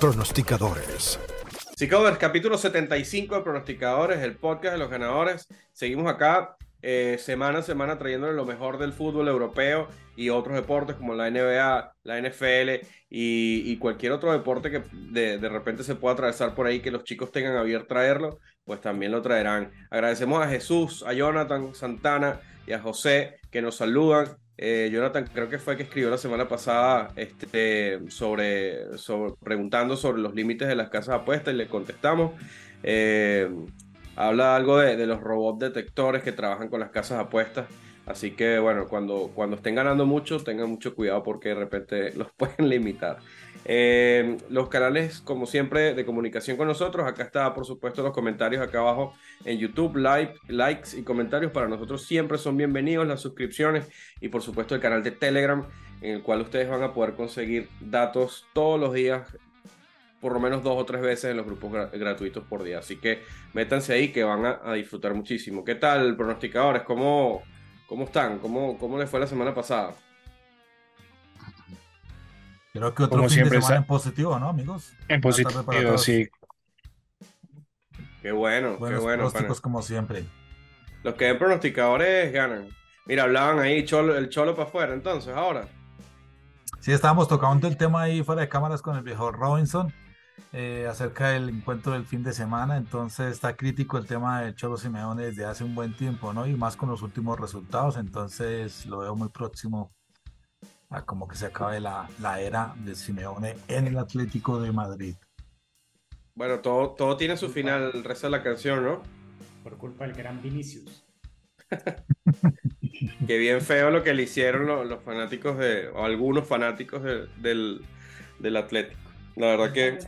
pronosticadores. Seacover, capítulo 75 de Pronosticadores, el podcast de los ganadores. Seguimos acá eh, semana a semana trayéndole lo mejor del fútbol europeo y otros deportes como la NBA, la NFL y, cualquier otro deporte que de, de, repente se pueda atravesar por ahí que los chicos tengan a bien traerlo, pues también lo traerán. Agradecemos a Jesús, a Jonathan Santana y a José que nos saludan. Eh, Jonathan creo que fue que escribió la semana pasada este, sobre, preguntando sobre los límites de las casas apuestas y le contestamos. Eh, habla algo de, los robots detectores que trabajan con las casas apuestas. Así que bueno, cuando, cuando estén ganando mucho, tengan mucho cuidado porque de repente los pueden limitar. Eh, los canales, como siempre, de comunicación con nosotros. Acá está, por supuesto, los comentarios acá abajo en YouTube, like, likes y comentarios para nosotros siempre son bienvenidos, las suscripciones y por supuesto el canal de Telegram en el cual ustedes van a poder conseguir datos todos los días, por lo menos dos o tres veces en los grupos gratuitos por día. Así que métanse ahí que van a, disfrutar muchísimo. ¿Qué tal, pronosticadores? ¿Cómo, cómo están? ¿Cómo, ¿Cómo les fue la semana pasada? Creo que otro Como fin siempre de semana en positivo, ¿no, amigos? En positivo, sí. Qué bueno, qué bueno. Pronósticos como siempre. Los que ven pronosticadores ganan. Mira, hablaban ahí cholo, el cholo para afuera, entonces, ahora. Sí, estábamos tocando el tema ahí fuera de cámaras con el viejo Robinson eh, acerca del encuentro del fin de semana. Entonces está crítico el tema del Cholo Simeone desde hace un buen tiempo, ¿no? Y más con los últimos resultados. Entonces lo veo muy próximo como que se acabe la, la era de Simeone en el Atlético de Madrid. Bueno, todo, todo tiene su final, reza la canción, ¿no? Por culpa del gran Vinicius. Qué bien feo lo que le hicieron los, fanáticos de, o algunos fanáticos del, del Atlético. La verdad que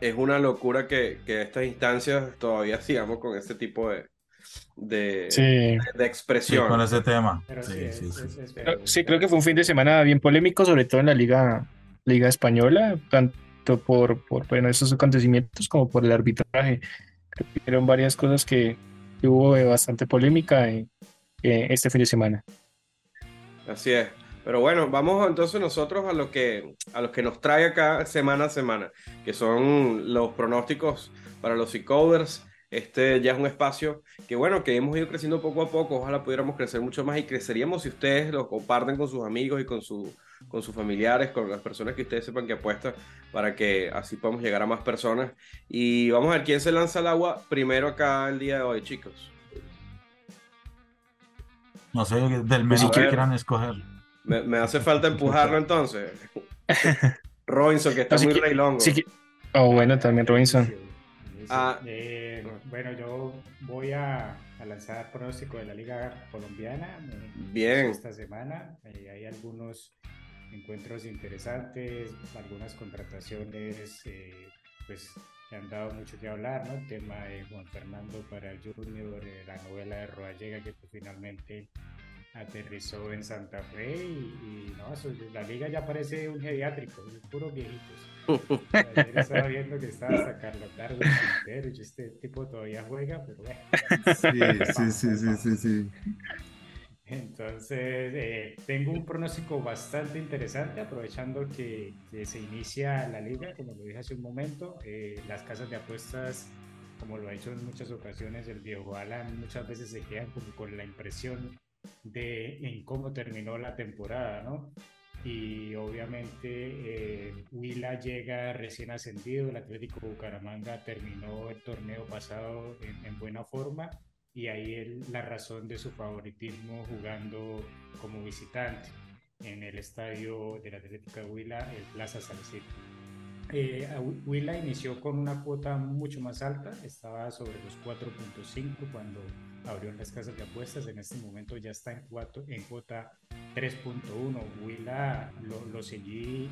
es una locura que, que estas instancias todavía sigamos con este tipo de, de, de, expresión. con ese tema. sí, creo que fue un fin de semana bien polémico, sobre todo en la Liga, Liga Española, tanto por, por bueno, esos acontecimientos como por el arbitraje. Fueron varias cosas que, hubo bastante polémica este fin de semana. Así es. Pero bueno, vamos entonces nosotros a lo que a los que nos trae acá semana a semana, que son los pronósticos para los e-coders este ya es un espacio que bueno, que hemos ido creciendo poco a poco, ojalá pudiéramos crecer mucho más y creceríamos si ustedes lo comparten con sus amigos y con, su, con sus familiares, con las personas que ustedes sepan que apuestan, para que así podamos llegar a más personas. Y vamos a ver quién se lanza al agua primero acá el día de hoy, chicos. No sé, del menú que quieran escoger. Me, hace falta empujarlo entonces. Robinson, que está muy reilongo. oh, bueno, también Robinson. Ah, eh, bueno, yo voy a, lanzar pronóstico de la Liga Colombiana. Bien. Esta semana eh, hay algunos encuentros interesantes, algunas contrataciones eh, pues, que han dado mucho que hablar, ¿no? El tema de Juan Fernando para el Junior, la novela de Roallega que pues, finalmente aterrizó en Santa Fe y, no, la liga ya parece un geriátrico, puro viejitos. Ayer estaba viendo que estaba hasta Carlos Darwin y este tipo todavía juega, pero bueno. Sí, sí, sí, sí, sí. Entonces, eh, tengo un pronóstico bastante interesante, aprovechando que, se inicia la liga, como lo dije hace un momento. Eh, las casas de apuestas, como lo ha hecho en muchas ocasiones el viejo Alan, muchas veces se quedan como con la impresión de en cómo terminó la temporada, ¿no? y obviamente eh, Huila llega recién ascendido, el Atlético Bucaramanga terminó el torneo pasado en, buena forma y ahí la razón de su favoritismo jugando como visitante en el estadio del Atlético de Huila, el Plaza Salcito. Eh, Huila inició con una cuota mucho más alta, estaba sobre los 4.5 cuando abrió las casas de apuestas, en este momento ya está en, en cuota 3.1. Huila lo, lo seguí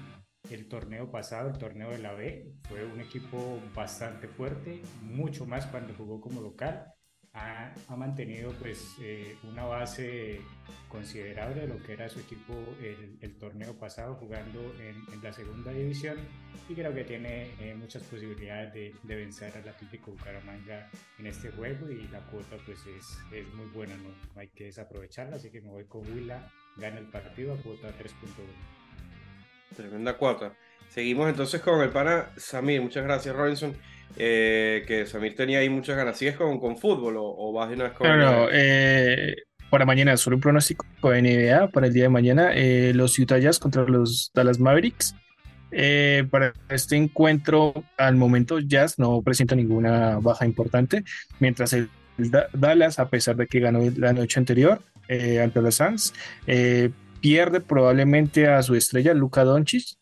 el torneo pasado, el torneo de la B, fue un equipo bastante fuerte, mucho más cuando jugó como local. Ha, ha mantenido pues eh, una base considerable de lo que era su equipo el, el torneo pasado jugando en, en, la segunda división y creo que tiene eh, muchas posibilidades de, de, vencer al Atlético Bucaramanga en este juego y la cuota pues es, es muy buena, ¿no? hay que desaprovecharla, así que me voy con Huila gana el partido a cuota 3.1. Tremenda cuota. Seguimos entonces con el pana Samir. Muchas gracias, Robinson. Eh, que Samir tenía ahí muchas ganas. ¿Sigues con, con fútbol o, vas de una vez con.? No, no, eh, para mañana, solo un pronóstico de NBA para el día de mañana. Eh, los Utah Jazz contra los Dallas Mavericks. para este encuentro, al momento, Jazz no presenta ninguna baja importante, mientras el Dallas, a pesar de que ganó la noche anterior ante los Suns, pierde probablemente a su estrella Luka Doncic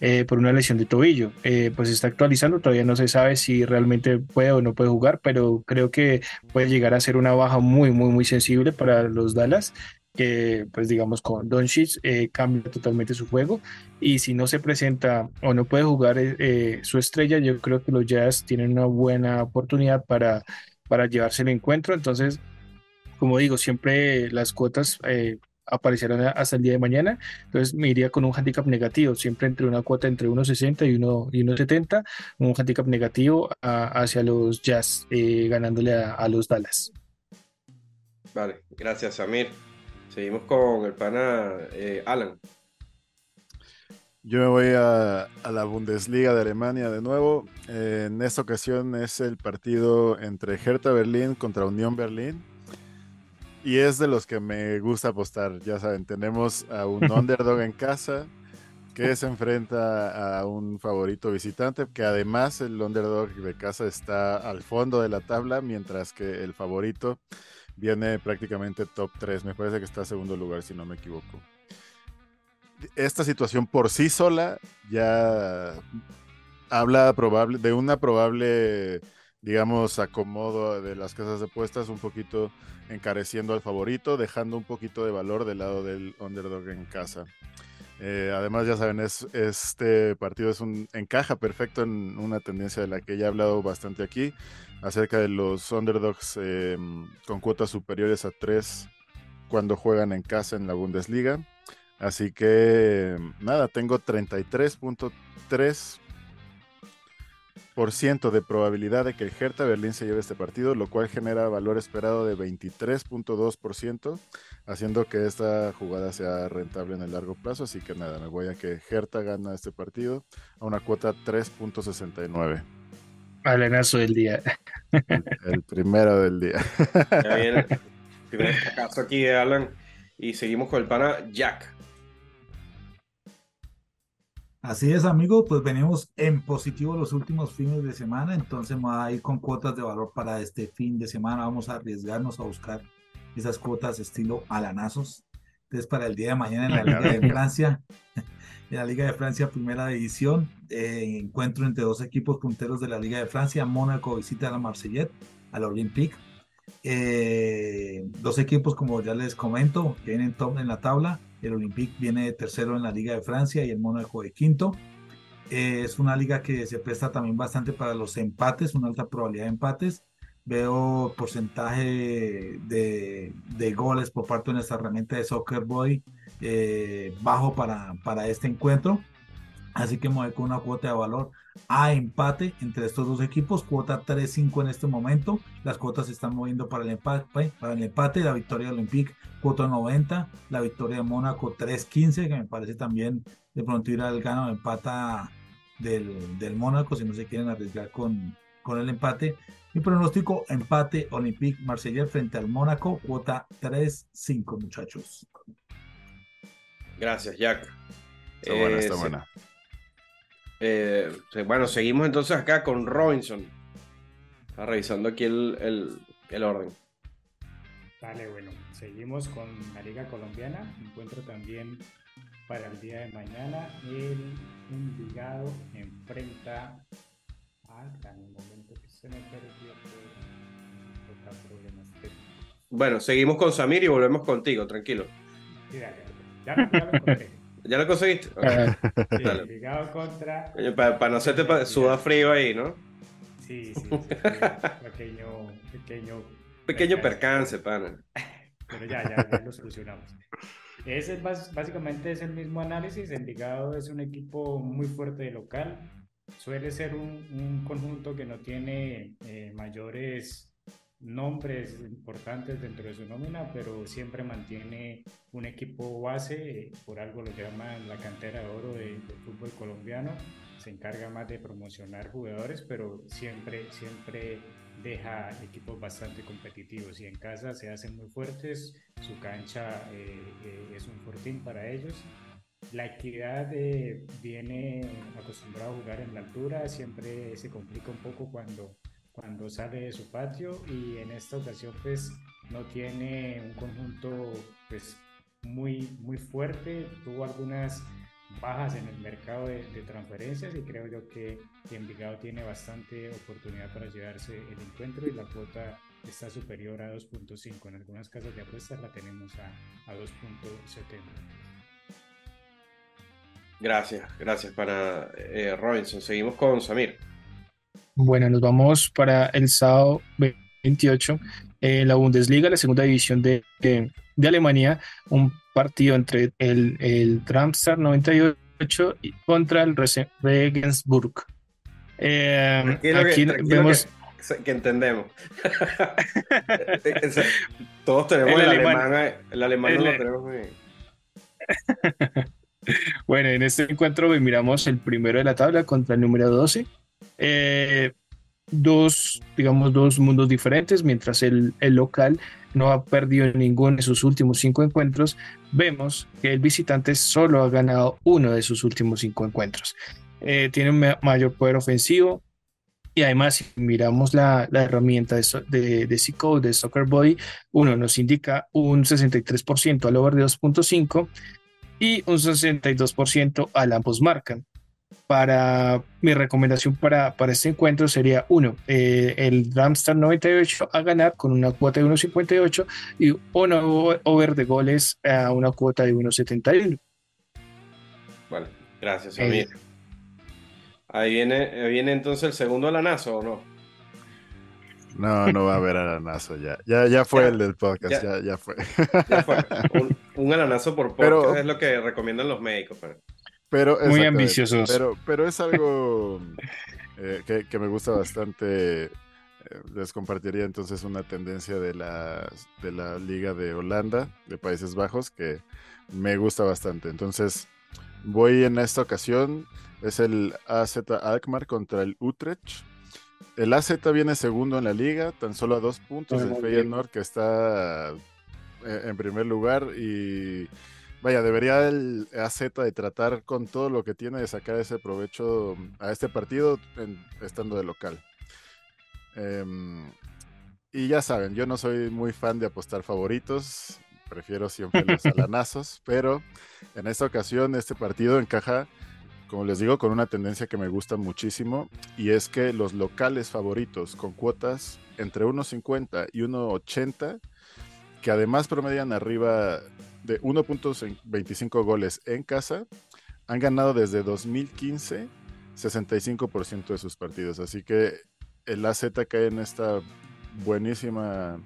eh, por una lesión de tobillo. Eh, pues está actualizando, todavía no se sabe si realmente puede o no puede jugar, pero creo que puede llegar a ser una baja muy, muy, muy sensible para los Dallas que pues digamos con Doncic eh, cambia totalmente su juego y si no se presenta o no puede jugar su estrella yo creo que los Jazz tienen una buena oportunidad para, para llevarse el encuentro entonces como digo siempre las cuotas aparecerán hasta el día de mañana. Entonces me iría con un handicap negativo, siempre entre una cuota entre 1.60 y 1.70, un handicap negativo hacia los Jazz, eh, ganándole a, los Dallas. Vale, gracias Samir. Seguimos con el pana eh, Alan. Yo me voy a, la Bundesliga de Alemania de nuevo. en esta ocasión es el partido entre Hertha Berlín contra Unión Berlín y es de los que me gusta apostar. Ya saben, tenemos a un underdog en casa que se enfrenta a un favorito visitante, que además el underdog de casa está al fondo de la tabla, mientras que el favorito viene prácticamente top 3. Me parece que está en segundo lugar, si no me equivoco. Esta situación por sí sola ya habla probable, de una probable digamos, acomodo de las casas de puestas, un poquito encareciendo al favorito, dejando un poquito de valor del lado del underdog en casa. Eh, además, ya saben, es, este partido es un, encaja perfecto en una tendencia de la que ya he hablado bastante aquí, acerca de los underdogs em, con cuotas superiores a 3 cuando juegan en casa en la Bundesliga. Así que, nada, tengo 33.3 de probabilidad de que el Hertha Berlín se lleve este partido, lo cual genera valor esperado de 23.2%, haciendo que esta jugada sea rentable en el largo plazo. Así que nada, me voy a que Hertha gana este partido a una cuota 3.69. Alenazo del día. El, primero del día. Ya viene el primer caso aquí de Alan. Y seguimos con el pana Jack. Así es, amigos, pues venimos en positivo los últimos fines de semana, entonces vamos a ir con cuotas de valor para este fin de semana. Vamos a arriesgarnos a buscar esas cuotas estilo alanazos. Entonces, para el día de mañana en la Liga de Francia, en la Liga de Francia, primera edición, eh, encuentro entre dos equipos punteros de la Liga de Francia. Mónaco visita a la Marsellette, al Olympique. Eh, dos equipos, como ya les comento, que vienen top en la tabla. El Olympique viene tercero en la Liga de Francia y el Mónaco de quinto. Eh, es una liga que se presta también bastante para los empates, una alta probabilidad de empates. Veo porcentaje de, de goles por parte de nuestra herramienta de Soccer Boy eh, bajo para, para este encuentro. Así que me voy con una cuota de valor a empate entre estos dos equipos, cuota 3-5 en este momento. Las cuotas se están moviendo para el empate, para el empate, la victoria de Olympique cuota 90, la victoria de Mónaco 3-15, que me parece también de pronto ir al gano de empata del, del Mónaco si no se quieren arriesgar con, con el empate. Mi pronóstico, empate Olympique Marsella frente al Mónaco, cuota 3-5 muchachos. Gracias, Jack. Está buena, está eh, buena. Eh, bueno, seguimos entonces acá con Robinson. Está revisando aquí el, orden. Vale, bueno, seguimos con la Liga Colombiana. Encuentro también para el día de mañana el Envigado enfrenta un momento que se me perdió problemas Bueno, seguimos con Samir y volvemos contigo, tranquilo. Sí, dale, Ya, ya lo encontré. ¿Ya lo conseguiste? ligado contra. Para, no hacerte suda frío ahí, ¿no? Sí, sí. pequeño. Pequeño, pequeño percance, pana. Pero ya, ya, ya lo solucionamos. Ese es básicamente es el mismo análisis. Envigado es un equipo muy fuerte de local. Suele ser un, un conjunto que no tiene eh, mayores nombres importantes dentro de su nómina, pero siempre mantiene un equipo base, por algo lo llaman la cantera de oro del fútbol colombiano, se encarga más de promocionar jugadores, pero siempre, siempre deja equipos bastante competitivos y en casa se hacen muy fuertes, su cancha eh, eh, es un fortín para ellos. La equidad eh, viene acostumbrado a jugar en la altura, siempre se complica un poco cuando cuando sale de su patio y en esta ocasión pues no tiene un conjunto pues muy, muy fuerte, tuvo algunas bajas en el mercado de, transferencias y creo yo que Envigado tiene bastante oportunidad para llevarse el encuentro y la cuota está superior a 2.5. En algunas casas de apuestas la tenemos a, a 2.70. Gracias, gracias para eh, Robinson. Seguimos con Samir. Bueno, nos vamos para el sábado 28 en la Bundesliga, la segunda división de, de, Alemania, un partido entre el, el 98 contra el Regensburg. Eh, aquí vemos que, entendemos. Todos tenemos el, alemán, el alemán no lo tenemos Bueno, en este encuentro miramos el primero de la tabla contra el número 12 eh, dos, digamos, dos mundos diferentes, mientras el, el, local no ha perdido ninguno de sus últimos cinco encuentros, vemos que el visitante solo ha ganado uno de sus últimos cinco encuentros. Eh, tiene un mayor poder ofensivo y además si miramos la, la herramienta de, de, de C-Code, de Soccer Body, uno nos indica un 63% al over de 2.5 y un 62% al ambos marcan para mi recomendación para, para este encuentro sería uno, eh, el Dramstar 98 a ganar con una cuota de 1.58 y un over de goles a una cuota de 1.71. Vale, gracias, eh, ahí viene, viene entonces el segundo alanazo, ¿o no? No, no va a haber alanazo ya. Ya, ya fue el del podcast, ya, ya, fue. Ya fue. Un, alanazo por podcast es lo que recomiendan los médicos. Pero... Pero, Muy ambiciosos. Pero, pero es algo eh, que, me gusta bastante. Eh, les compartiría entonces una tendencia de la, de la Liga de Holanda, de Países Bajos, que me gusta bastante. Entonces, voy en esta ocasión. Es el AZ Alkmaar contra el Utrecht. El AZ viene segundo en la liga, tan solo a dos puntos del Feyenoord, que está eh, en primer lugar. Y Vaya, debería el AZ de tratar con todo lo que tiene de sacar ese provecho a este partido estando de local. Em, y ya saben, yo no soy muy fan de apostar favoritos, prefiero siempre los alanazos, pero en esta ocasión este partido encaja, como les digo, con una tendencia que me gusta muchísimo y es que los locales favoritos con cuotas entre 1.50 y 1.80, que además promedian arriba de 1.25 goles en casa, han ganado desde 2015 65% de sus partidos. Así que el AZ cae en esta buenísima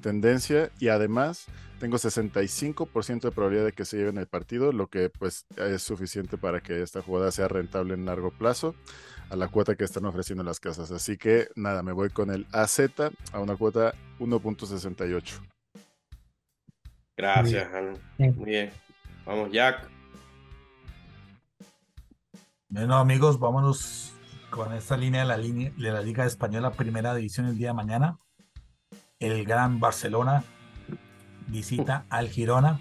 tendencia y además tengo 65% de probabilidad de que se lleven el partido, lo que pues es suficiente para que esta jugada sea rentable en largo plazo a la cuota que están ofreciendo las casas. Así que nada, me voy con el AZ a una cuota 1.68. Gracias, Muy bien. Vamos, Jack. Bueno, amigos, vámonos con esta línea de la, línea de la Liga Española Primera División el día de mañana. El Gran Barcelona visita al Girona.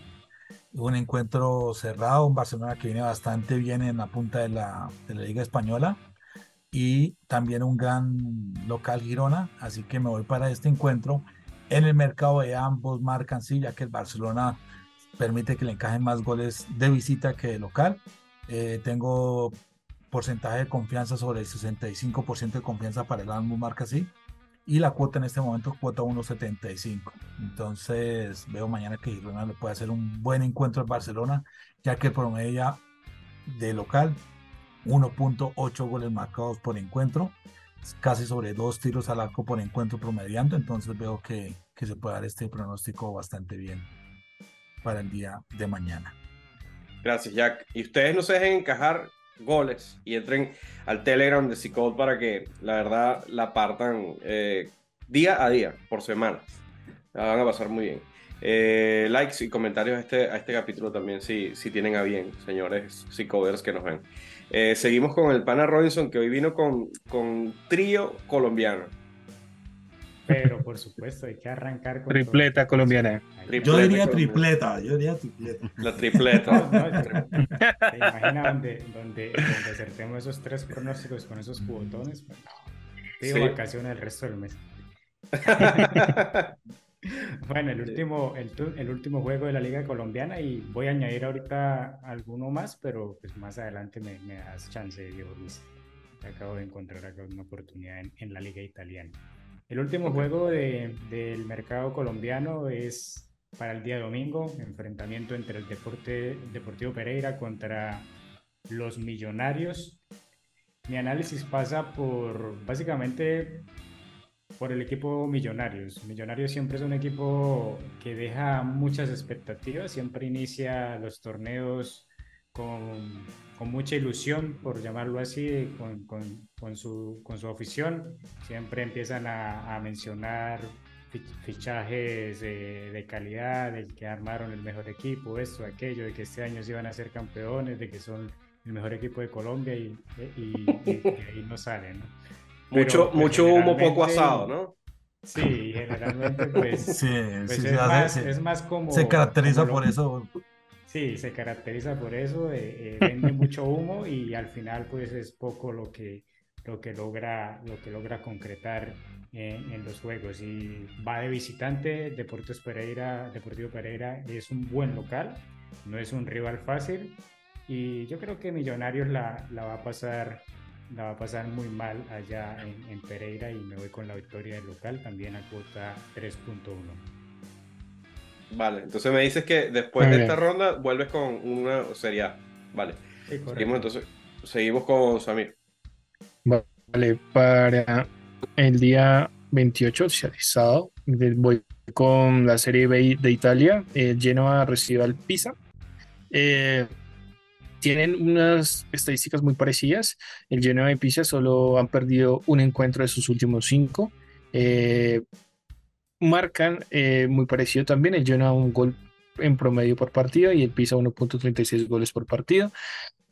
Un encuentro cerrado, un Barcelona que viene bastante bien en la punta de la, de la Liga Española y también un gran local Girona, así que me voy para este encuentro en el mercado de ambos marcan sí, ya que el Barcelona permite que le encajen más goles de visita que de local. Eh, tengo porcentaje de confianza sobre el 65% de confianza para el ambos marca sí. Y la cuota en este momento es cuota 1.75. Entonces veo mañana que Girona le puede hacer un buen encuentro al Barcelona, ya que promedia de local 1.8 goles marcados por encuentro casi sobre dos tiros al arco por encuentro promediando, entonces veo que, que se puede dar este pronóstico bastante bien para el día de mañana. Gracias, Jack. Y ustedes no se dejen encajar goles y entren al Telegram de Cicode para que la verdad la partan. Eh, día a día, por semanas. La van a pasar muy bien. Eh, likes y comentarios a este, a este capítulo también, si, si tienen a bien, señores psicoders que nos ven. Eh, seguimos con el pana Robinson, que hoy vino con, con trío colombiano. Pero por supuesto, hay que arrancar con. Tripleta colombiana. yo diría tripleta, yo diría tripleta. La tripleta. ¿Te imaginas donde, donde, acertemos esos tres pronósticos con esos jugotones? Pues, no, vacaciones el resto del mes. Bueno, el último, el, el, último juego de la Liga Colombiana y voy a añadir ahorita alguno más, pero pues más adelante me, me das chance, Diego Luis. Acabo de encontrar acá una oportunidad en, en la Liga Italiana. El último juego de, del mercado colombiano es para el día domingo, enfrentamiento entre el Deporte, Deportivo Pereira contra los Millonarios. Mi análisis pasa por básicamente por el equipo Millonarios. Millonarios siempre es un equipo que deja muchas expectativas, siempre inicia los torneos con, mucha ilusión, por llamarlo así, con, su, afición. Siempre empiezan a, mencionar fichajes de, calidad, de que armaron el mejor equipo, esto, aquello, de que este año se iban a ser campeones, de que son el mejor equipo de Colombia y, y, y ahí no salen. ¿no? Mucho, pues, mucho humo poco asado, ¿no? Sí, generalmente pues, sí, pues sí, es, más, es, más, como... Se caracteriza por eso. Sí, se caracteriza por eso, eh, eh, vende mucho humo y al final pues es poco lo que, lo que, logra, lo que logra concretar en, en los juegos. Y va de visitante, Deportes Pereira, Deportivo Pereira es un buen local, no es un rival fácil y yo creo que Millonarios la, la va a pasar la va a pasar muy mal allá en, Pereira y me voy con la victoria del local también a cuota 3.1. Vale, entonces me dices que después de esta ronda vuelves con una serie A. Vale. seguimos entonces, seguimos con Samir. Vale, para el día 28, o sea, sábado, voy con la Serie B de Italia. El Genoa recibe al Pisa. Eh, tienen unas estadísticas muy parecidas. El Genoa y Pisa solo han perdido un encuentro de sus últimos cinco. Eh, marcan eh, muy parecido también. El Genoa un gol en promedio por partido y el Pisa 1.36 goles por partido.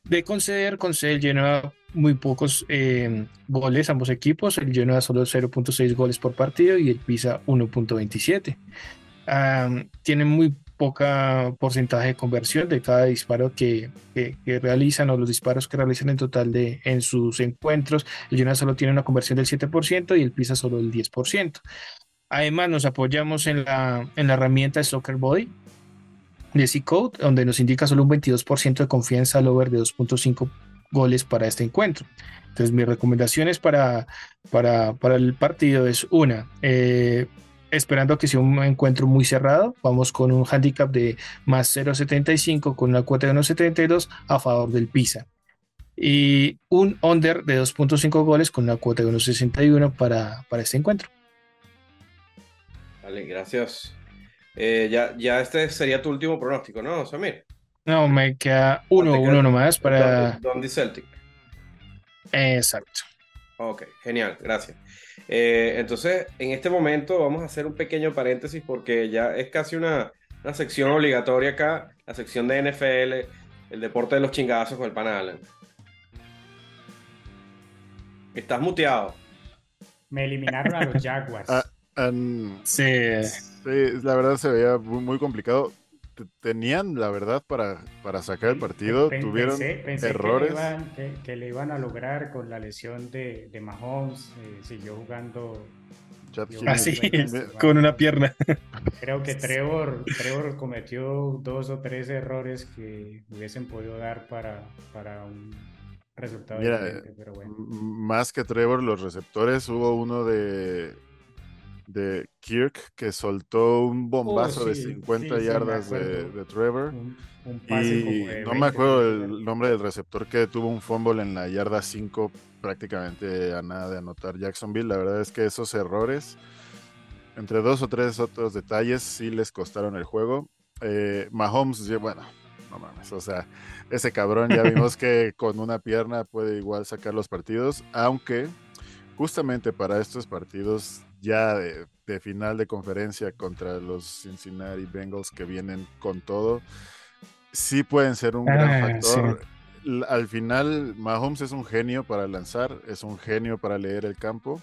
De conceder, concede el Genoa muy pocos eh, goles ambos equipos. El Genoa solo 0.6 goles por partido y el Pisa 1.27. tienen muy poca porcentaje de conversión de cada disparo que, realizan o los disparos que realizan en total de, en sus encuentros. El Genoa solo tiene una conversión del 7% y el Pisa solo el 10%. Además, nos apoyamos en la, en la herramienta Soccer Body de C-Code, donde nos indica solo un 22% de confianza al over de 2.5 goles para este encuentro. Entonces, mis recomendaciones para, para, para el partido es una, eh, esperando que sea un encuentro muy cerrado. Vamos con un handicap de más 0.75 con una cuota de 1.72 a favor del Pisa. Y un under de 2.5 goles con una cuota de 1.61 para, para este encuentro. Vale, gracias. Eh, ya, ya este sería tu último pronóstico, ¿no, Samir? No, me queda uno, uno nomás para. Dundee Celtic. Exacto. Ok, genial, gracias. Eh, entonces, en este momento vamos a hacer un pequeño paréntesis porque ya es casi una, sección obligatoria acá, la sección de NFL, el deporte de los chingazos con el panal. Estás muteado. Me eliminaron a los Jaguars. Ah, sí. la verdad se veía muy complicado tenían la verdad para, para sacar el partido, tuvieron errores. Que le, iban, a lograr con la lesión de, de Mahomes, eh, siguió jugando. Así, con una pierna. Creo que Trevor, Trevor cometió dos o tres errores que hubiesen podido dar para, para un resultado pero bueno. Más que Trevor, los receptores, hubo uno de de Kirk que soltó un bombazo oh, de 50 yardas de, Trevor. y no me acuerdo el nombre del receptor que tuvo un fumble en la yarda 5 prácticamente a nada de anotar Jacksonville. La verdad es que esos errores, entre dos o tres otros detalles, sí les costaron el juego. Eh, Mahomes, bueno, no mames, o sea, ese cabrón ya vimos que con una pierna puede igual sacar los partidos, aunque justamente para estos partidos ya de, final de conferencia contra los Cincinnati Bengals que vienen con todo, sí pueden ser un gran ah, factor. Al final, Mahomes es un genio para lanzar, es un genio para leer el campo,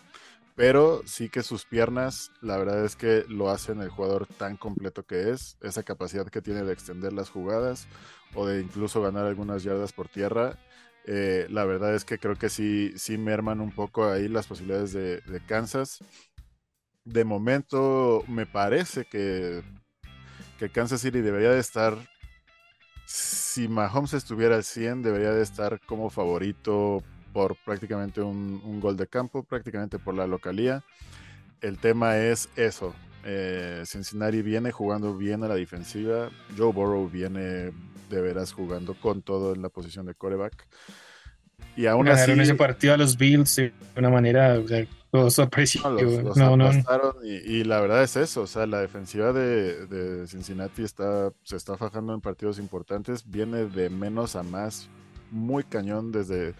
pero sí que sus piernas, la verdad es que lo hacen el jugador tan completo que es, esa capacidad que tiene de extender las jugadas o de incluso ganar algunas yardas por tierra. Eh, la verdad es que creo que sí, sí merman un poco ahí las posibilidades de, de Kansas. De momento me parece que, que Kansas City debería de estar si Mahomes estuviera al 100, debería de estar como favorito por prácticamente un, gol de campo, prácticamente por la localía. El tema es eso. Eh, Cincinnati viene jugando bien a la defensiva. Joe Burrow viene de veras jugando con todo en la posición de coreback. Y aún Ganaron así. ese partido a los Bills de una manera y, la verdad es eso, o sea, la defensiva de, Cincinnati está, se está fajando en partidos importantes, viene de menos a más, muy cañón desde,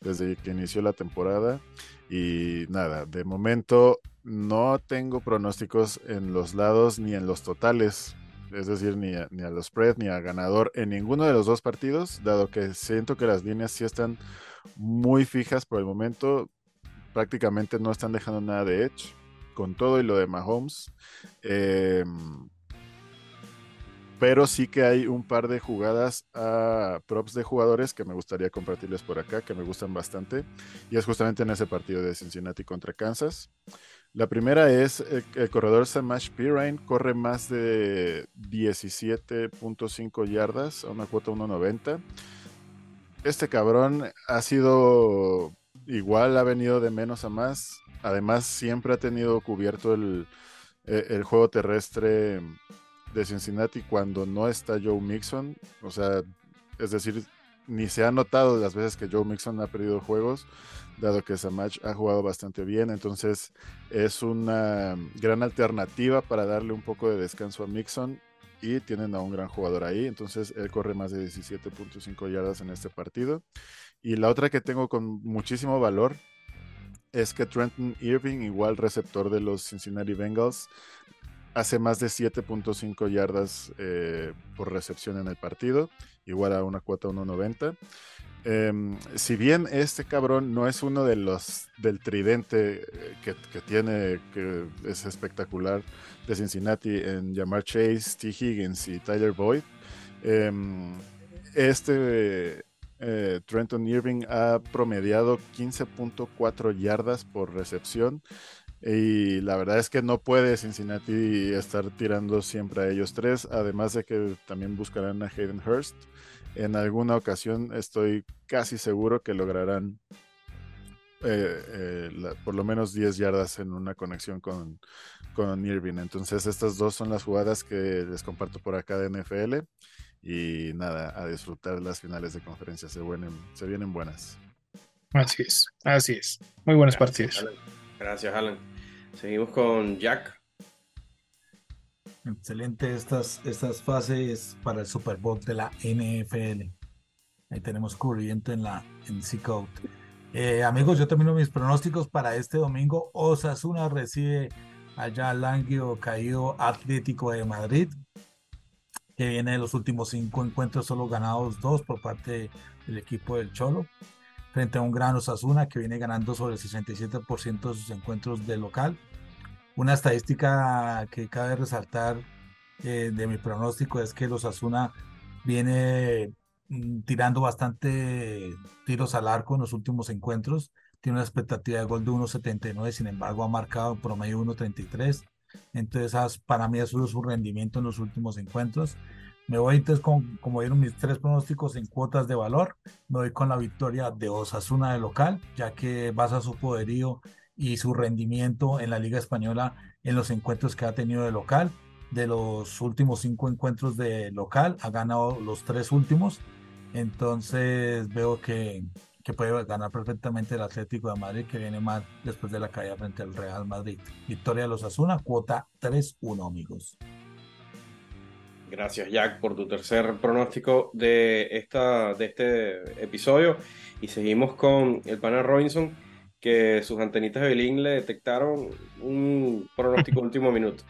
desde que inició la temporada. Y nada, de momento no tengo pronósticos en los lados ni en los totales, es decir, ni a, ni a los spread ni a ganador en ninguno de los dos partidos, dado que siento que las líneas sí están muy fijas por el momento prácticamente no están dejando nada de Edge, con todo y lo de Mahomes. Em, pero sí que hay un par de jugadas a props de jugadores que me gustaría compartirles por acá, que me gustan bastante. Y es justamente en ese partido de Cincinnati contra Kansas. La primera es el, corredor Samash Pirine, corre más de 17.5 yardas a una cuota 1.90. Este cabrón ha sido igual ha venido de menos a más. Además, siempre ha tenido cubierto el, e, juego terrestre de Cincinnati cuando no está Joe Mixon. O sea, es decir, ni se ha notado las veces que Joe Mixon ha perdido juegos, dado que Samach ha jugado bastante bien. Entonces, es una gran alternativa para darle un poco de descanso a Mixon. Y tienen a un gran jugador ahí. Entonces, él corre más de 17.5 yardas en este partido. Y la otra que tengo con muchísimo valor es que Trenton Irving, igual receptor de los Cincinnati Bengals, hace más de 7.5 yardas eh, por recepción en el partido, igual a una cuota 1.90. Em, si bien este cabrón no es uno de los del tridente eh, que, que, tiene, que es espectacular de Cincinnati en Jamar Chase, T. Higgins y Tyler Boyd, em, este eh, Trenton Irving ha promediado 15.4 yardas por recepción. Y la verdad es que no puede Cincinnati estar tirando siempre a ellos tres, además de que también buscarán a Hayden Hurst. En alguna ocasión estoy casi seguro que lograrán eh, eh, por lo menos 10 yardas en una conexión con, con Irving. Entonces estas dos son las jugadas que les comparto por acá de NFL. Y nada, a disfrutar las finales de conferencia, se, se vienen buenas. Así es, así es. Muy buenas partidas. Gracias, Alan. Seguimos con Jack. Excelente estas, estas fases para el Super Bowl de la NFL. Ahí tenemos corriente en la en C-Code. Eh, amigos, yo termino mis pronósticos para este domingo. Osasuna recibe allá al Languio Caído Atlético de Madrid que viene de los últimos cinco encuentros solo ganados dos por parte del equipo del Cholo, frente a un gran Osasuna que viene ganando sobre el 67% de sus encuentros de local. Una estadística que cabe resaltar eh, de mi pronóstico es que el Osasuna viene mm, tirando bastante tiros al arco en los últimos encuentros. Tiene una expectativa de gol de 1.79, sin embargo ha marcado en promedio 1.33. Entonces, para mí eso es su rendimiento en los últimos encuentros. Me voy entonces con, como vieron mis tres pronósticos en cuotas de valor, me voy con la victoria de Osasuna de local, ya que basa su poderío y su rendimiento en la Liga Española en los encuentros que ha tenido de local. De los últimos cinco encuentros de local, ha ganado los tres últimos. Entonces veo que, que puede ganar perfectamente el Atlético de Madrid, que viene mal después de la caída frente al Real Madrid. Victoria de los Asuna, cuota 3-1, amigos. Gracias, Jack, por tu tercer pronóstico de, esta, de este episodio. Y seguimos con el pana Robinson, que sus antenitas de Belín le detectaron un pronóstico último minuto.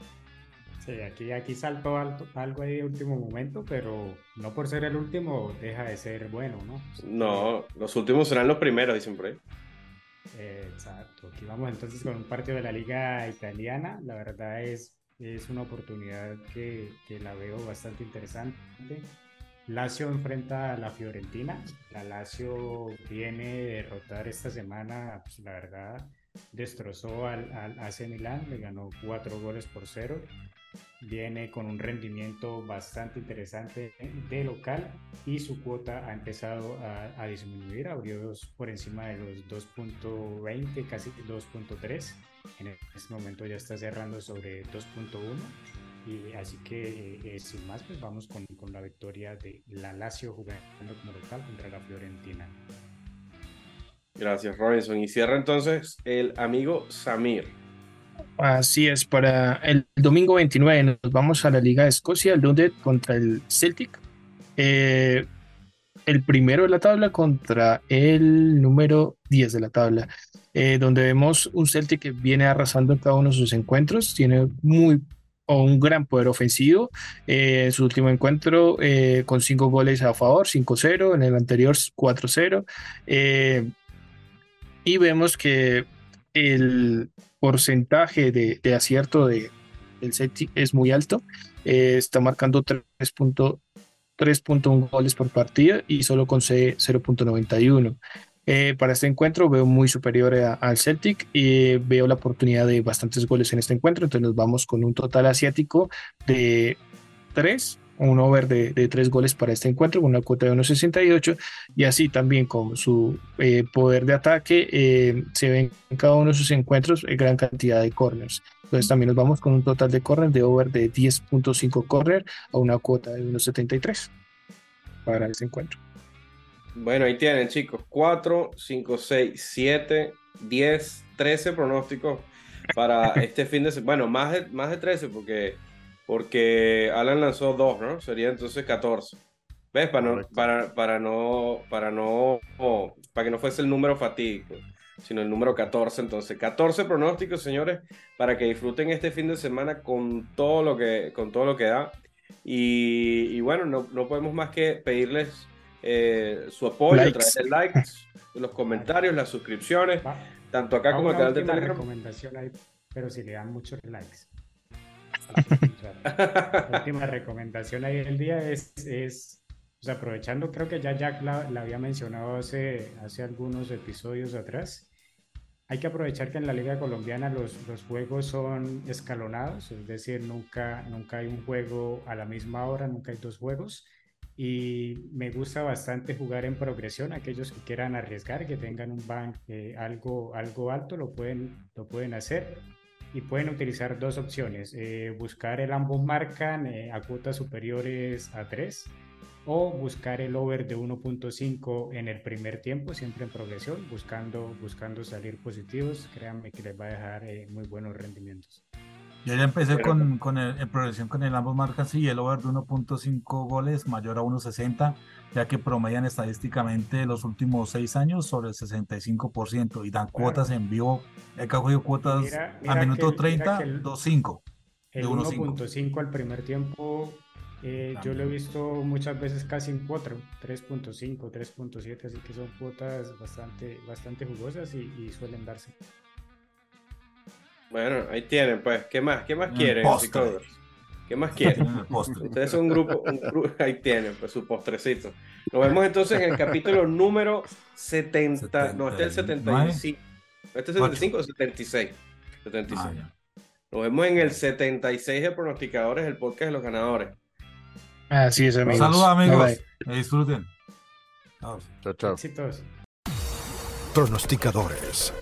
Sí, aquí, aquí saltó algo ahí de último momento, pero no por ser el último deja de ser bueno, ¿no? No, los últimos serán los primeros, dicen por ahí. exacto. Aquí vamos entonces con un partido de la liga italiana. La verdad es, es una oportunidad que, que la veo bastante interesante. Lazio enfrenta a la Fiorentina. La Lazio viene de derrotar esta semana, pues, la verdad, destrozó al, al AC Milan, le ganó cuatro goles por cero. Viene con un rendimiento bastante interesante de local y su cuota ha empezado a, a disminuir, abrió dos por encima de los 2.20, casi 2.3. En este momento ya está cerrando sobre 2.1 y así que eh, sin más, pues vamos con, con, la victoria de la Lazio jugando como local contra la Fiorentina. Gracias, Robinson. Y cierra entonces el amigo Samir. Así es, para el domingo 29 nos vamos a la Liga de Escocia, el contra el Celtic. Eh, el primero de la tabla contra el número 10 de la tabla, eh, donde vemos un Celtic que viene arrasando en cada uno de sus encuentros, tiene muy o un gran poder ofensivo. Eh, en su último encuentro con cinco goles a favor, 5-0, en el anterior 4-0. Eh, y vemos que el porcentaje de, acierto de, del Celtic es muy alto. está marcando 3.1 goles por partida y solo concede 0.91. Eh, para este encuentro veo muy superior al Celtic y veo la oportunidad de bastantes goles en este encuentro. Entonces nos vamos con un total asiático de 3, un over de, de 3 goles para este encuentro con una cuota de 1.68 y así también con su eh, poder de ataque eh, se ven en cada uno de sus encuentros gran cantidad de corners. Entonces también nos vamos con un total de corners de over de 10.5 corner a una cuota de 1.73 para este encuentro. Bueno, ahí tienen, chicos. 4, 5, 6, 7, 10, 13 pronósticos para este fin de semana. Bueno, más de, más de 13 porque, porque Alan lanzó 2, ¿no? Sería entonces 14. ¿Ves? Para no, para, para no, para no, para que no fuese el número fatídico, sino el número 14. Entonces, 14 pronósticos, señores, para que disfruten este fin de semana con todo lo que, con todo lo que da. Y, y bueno, no, no podemos más que pedirles eh, su apoyo a través de likes, los comentarios, las suscripciones, tanto acá como en el canal de Telegram. recomendación ahí, pero si le dan muchos likes. la última recomendación ahí del día es, es pues aprovechando, creo que ya Jack la, la, había mencionado hace, hace algunos episodios atrás, hay que aprovechar que en la liga colombiana los, los, juegos son escalonados, es decir, nunca, nunca hay un juego a la misma hora, nunca hay dos juegos. Y me gusta bastante jugar en progresión. Aquellos que quieran arriesgar, que tengan un bank eh, algo, algo alto, lo pueden, lo pueden hacer y pueden utilizar dos opciones. Eh, buscar el ambos marcan eh, a cuotas superiores a 3 o buscar el over de 1.5 en el primer tiempo, siempre en progresión, buscando, buscando salir positivos. Créanme que les va a dejar muy buenos rendimientos. Yo ya empecé con, con el, en progresión con el ambos marcas y el over de 1.5 goles mayor a 1.60, ya que promedian estadísticamente los últimos seis años sobre el 65% y dan cuotas en vivo. He cogido cuotas a minuto 30, 2.5. El 1.5 al primer tiempo, eh, yo lo he visto muchas veces casi en 4, 3.5, 3.7, así que son cuotas bastante, bastante jugosas y, y suelen darse. Bueno, ahí tienen, pues. ¿Qué más? ¿Qué más quieren, ¿Qué más quieren? Ustedes son un grupo, un grupo, ahí tienen, pues su postrecito. Nos vemos entonces en el capítulo número 70. no, este es el 75. ¿Este es el 75 o 76? 76. Ah, Nos vemos en el 76 de Pronosticadores, el podcast de los ganadores. Así es, amigos. Saludos, amigos. Disfruten. Chao, chao. Pronosticadores